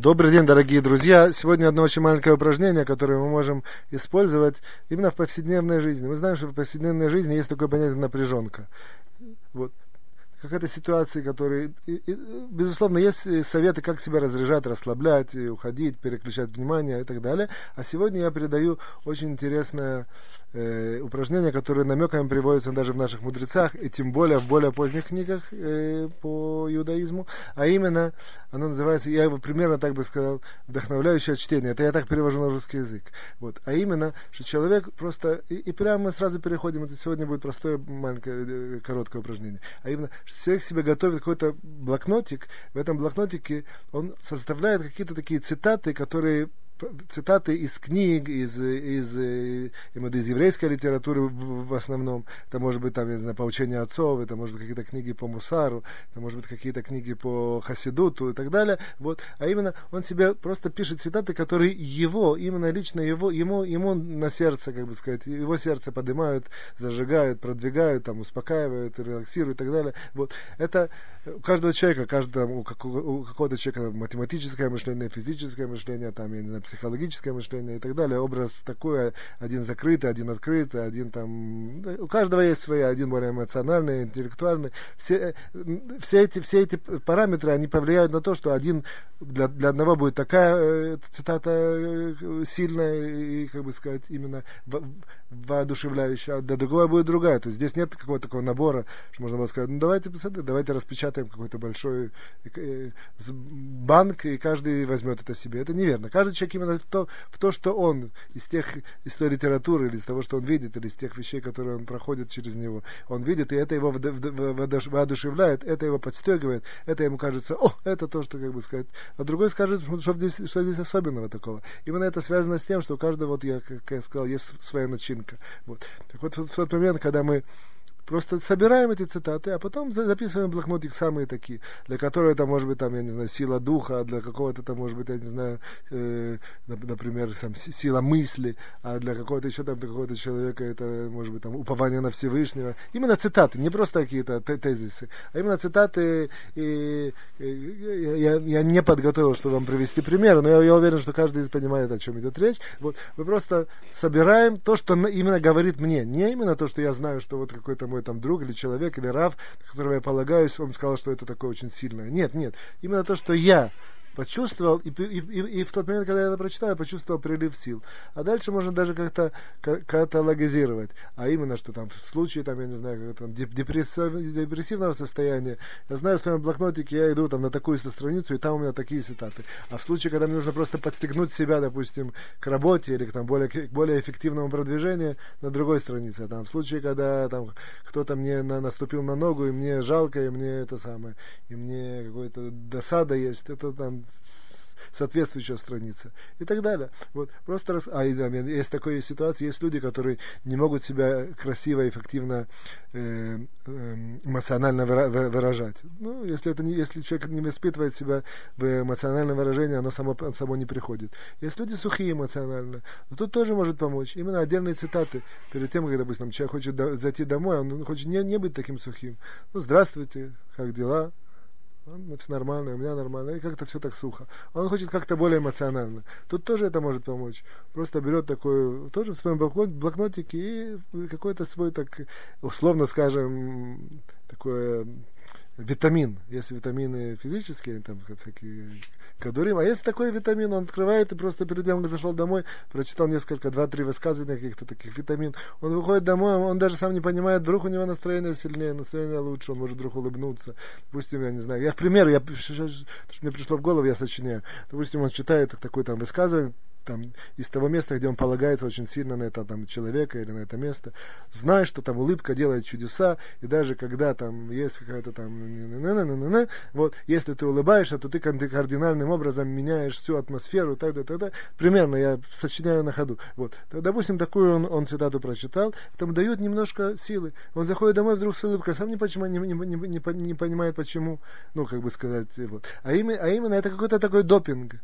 Добрый день, дорогие друзья. Сегодня одно очень маленькое упражнение, которое мы можем использовать именно в повседневной жизни. Мы знаем, что в повседневной жизни есть такое понятие напряженка. Вот. Какая-то ситуация, которые, и, и, безусловно, есть советы, как себя разряжать, расслаблять, уходить, переключать внимание и так далее. А сегодня я передаю очень интересное э, упражнения, которые намеками приводятся даже в наших мудрецах, и тем более в более поздних книгах э, по иудаизму, а именно, оно называется, я его примерно так бы сказал, вдохновляющее чтение. Это я так перевожу на русский язык. Вот. А именно, что человек просто, и, и прямо мы сразу переходим, это сегодня будет простое маленькое, э, короткое упражнение, а именно, что человек себе готовит какой-то блокнотик, в этом блокнотике он составляет какие-то такие цитаты, которые цитаты из книг, из, из, из, из еврейской литературы в основном. Это может быть там, я не знаю, поучение отцов, это может быть какие-то книги по Мусару, это может быть какие-то книги по Хасидуту и так далее. Вот. А именно он себе просто пишет цитаты, которые его, именно лично его, ему, ему на сердце, как бы сказать, его сердце поднимают, зажигают, продвигают, там, успокаивают, релаксируют и так далее. Вот. Это у каждого человека, каждого, у какого-то человека математическое мышление, физическое мышление, там, я не знаю, психологическое мышление и так далее. Образ такой, один закрытый, один открытый, один там... У каждого есть свои, один более эмоциональный, интеллектуальный. Все, все, эти, все эти параметры, они повлияют на то, что один для, для одного будет такая э, цитата э, сильная и, как бы сказать, именно воодушевляющая, а для другого будет другая. То есть здесь нет какого-то такого набора, что можно было сказать, ну давайте, давайте распечатаем какой-то большой э, банк, и каждый возьмет это себе. Это неверно. Каждый человек именно в то, в то, что он из тех, из той литературы, или из того, что он видит, или из тех вещей, которые он проходит через него, он видит, и это его воодушевляет, это его подстегивает, это ему кажется, о, это то, что, как бы сказать. А другой скажет, что здесь, что здесь особенного такого. Именно это связано с тем, что у каждого, вот я, как я сказал, есть своя начинка. Вот. Так вот, в тот момент, когда мы Просто собираем эти цитаты, а потом записываем в блокнотик самые такие, для которых это может быть там, я не знаю, сила духа, а для какого-то это может быть, я не знаю, э, например, там, сила мысли, а для какого-то еще там, для какого-то человека это может быть там упование на Всевышнего. Именно цитаты, не просто какие-то тезисы, а именно цитаты. И, и, я, я не подготовил, чтобы вам привести примеры, но я, я уверен, что каждый понимает, о чем идет речь. Вот мы просто собираем то, что именно говорит мне, не именно то, что я знаю, что вот какой-то мой мой там друг или человек, или Рав, на которого я полагаюсь, он сказал, что это такое очень сильное. Нет, нет. Именно то, что я почувствовал, и, и, и, и в тот момент, когда я это прочитал, я почувствовал прилив сил. А дальше можно даже как-то каталогизировать. А именно, что там в случае, там, я не знаю, там, депрессив, депрессивного состояния, я знаю в своем блокнотике, я иду там на такую страницу, и там у меня такие цитаты. А в случае, когда мне нужно просто подстегнуть себя, допустим, к работе или к, там, более, к более эффективному продвижению, на другой странице. Там, в случае, когда там кто-то мне на, наступил на ногу, и мне жалко, и мне это самое, и мне какой-то досада есть, это там соответствующая страница и так далее. Вот просто раз, а да, есть такая ситуация, есть люди, которые не могут себя красиво, и эффективно, э, э, эмоционально выражать. Ну, если это не, если человек не испытывает себя в эмоциональном выражении, оно само, само не приходит. Есть люди сухие эмоционально, но тут тоже может помочь. Именно отдельные цитаты перед тем, когда, допустим, человек хочет зайти домой, он хочет не, не быть таким сухим. Ну, здравствуйте, как дела? Это нормально, у меня нормально, и как-то все так сухо. Он хочет как-то более эмоционально. Тут тоже это может помочь. Просто берет такой, тоже в своем блокнотике и какой-то свой, так, условно скажем, такое витамин. Есть витамины физические, там всякие кадурим, а есть такой витамин, он открывает и просто перед тем, как зашел домой, прочитал несколько, два-три высказывания каких-то таких витамин. Он выходит домой, он даже сам не понимает, вдруг у него настроение сильнее, настроение лучше, он может вдруг улыбнуться. Допустим, я не знаю, я, к примеру, я, что мне пришло в голову, я сочиняю. Допустим, он читает такое там высказывание, там, из того места, где он полагается очень сильно на это там, человека или на это место, зная, что там улыбка делает чудеса, и даже когда там есть какая-то там, вот, если ты улыбаешься, то ты кардинальным образом меняешь всю атмосферу, так далее, так далее. Примерно я сочиняю на ходу. Вот. Допустим, такую он, он цитату прочитал, там дает немножко силы. Он заходит домой вдруг с улыбкой, сам не, почему, не, не, не, не, не понимает почему, ну, как бы сказать, вот. А, именно, а именно это какой-то такой допинг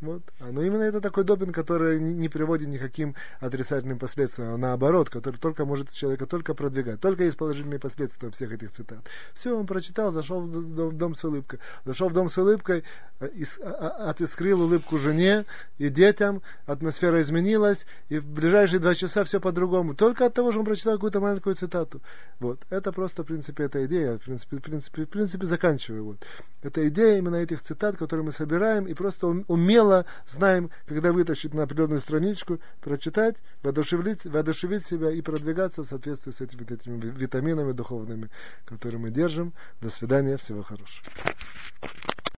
Вот. А, но именно это такой допинг, который не, приводит никаким отрицательным последствиям, а наоборот, который только может человека только продвигать. Только есть положительные последствия всех этих цитат. Все, он прочитал, зашел в дом, с улыбкой. Зашел в дом с улыбкой, э, а, а, отыскрил улыбку жене и детям, атмосфера изменилась, и в ближайшие два часа все по-другому. Только от того, что он прочитал какую-то маленькую цитату. Вот. Это просто, в принципе, эта идея. В принципе, в принципе, в принципе заканчиваю. Вот. Это идея именно этих цитат, которые мы собираем, и просто умело смело знаем, когда вытащить на определенную страничку, прочитать, воодушевить, воодушевить себя и продвигаться в соответствии с этими, этими витаминами духовными, которые мы держим. До свидания, всего хорошего.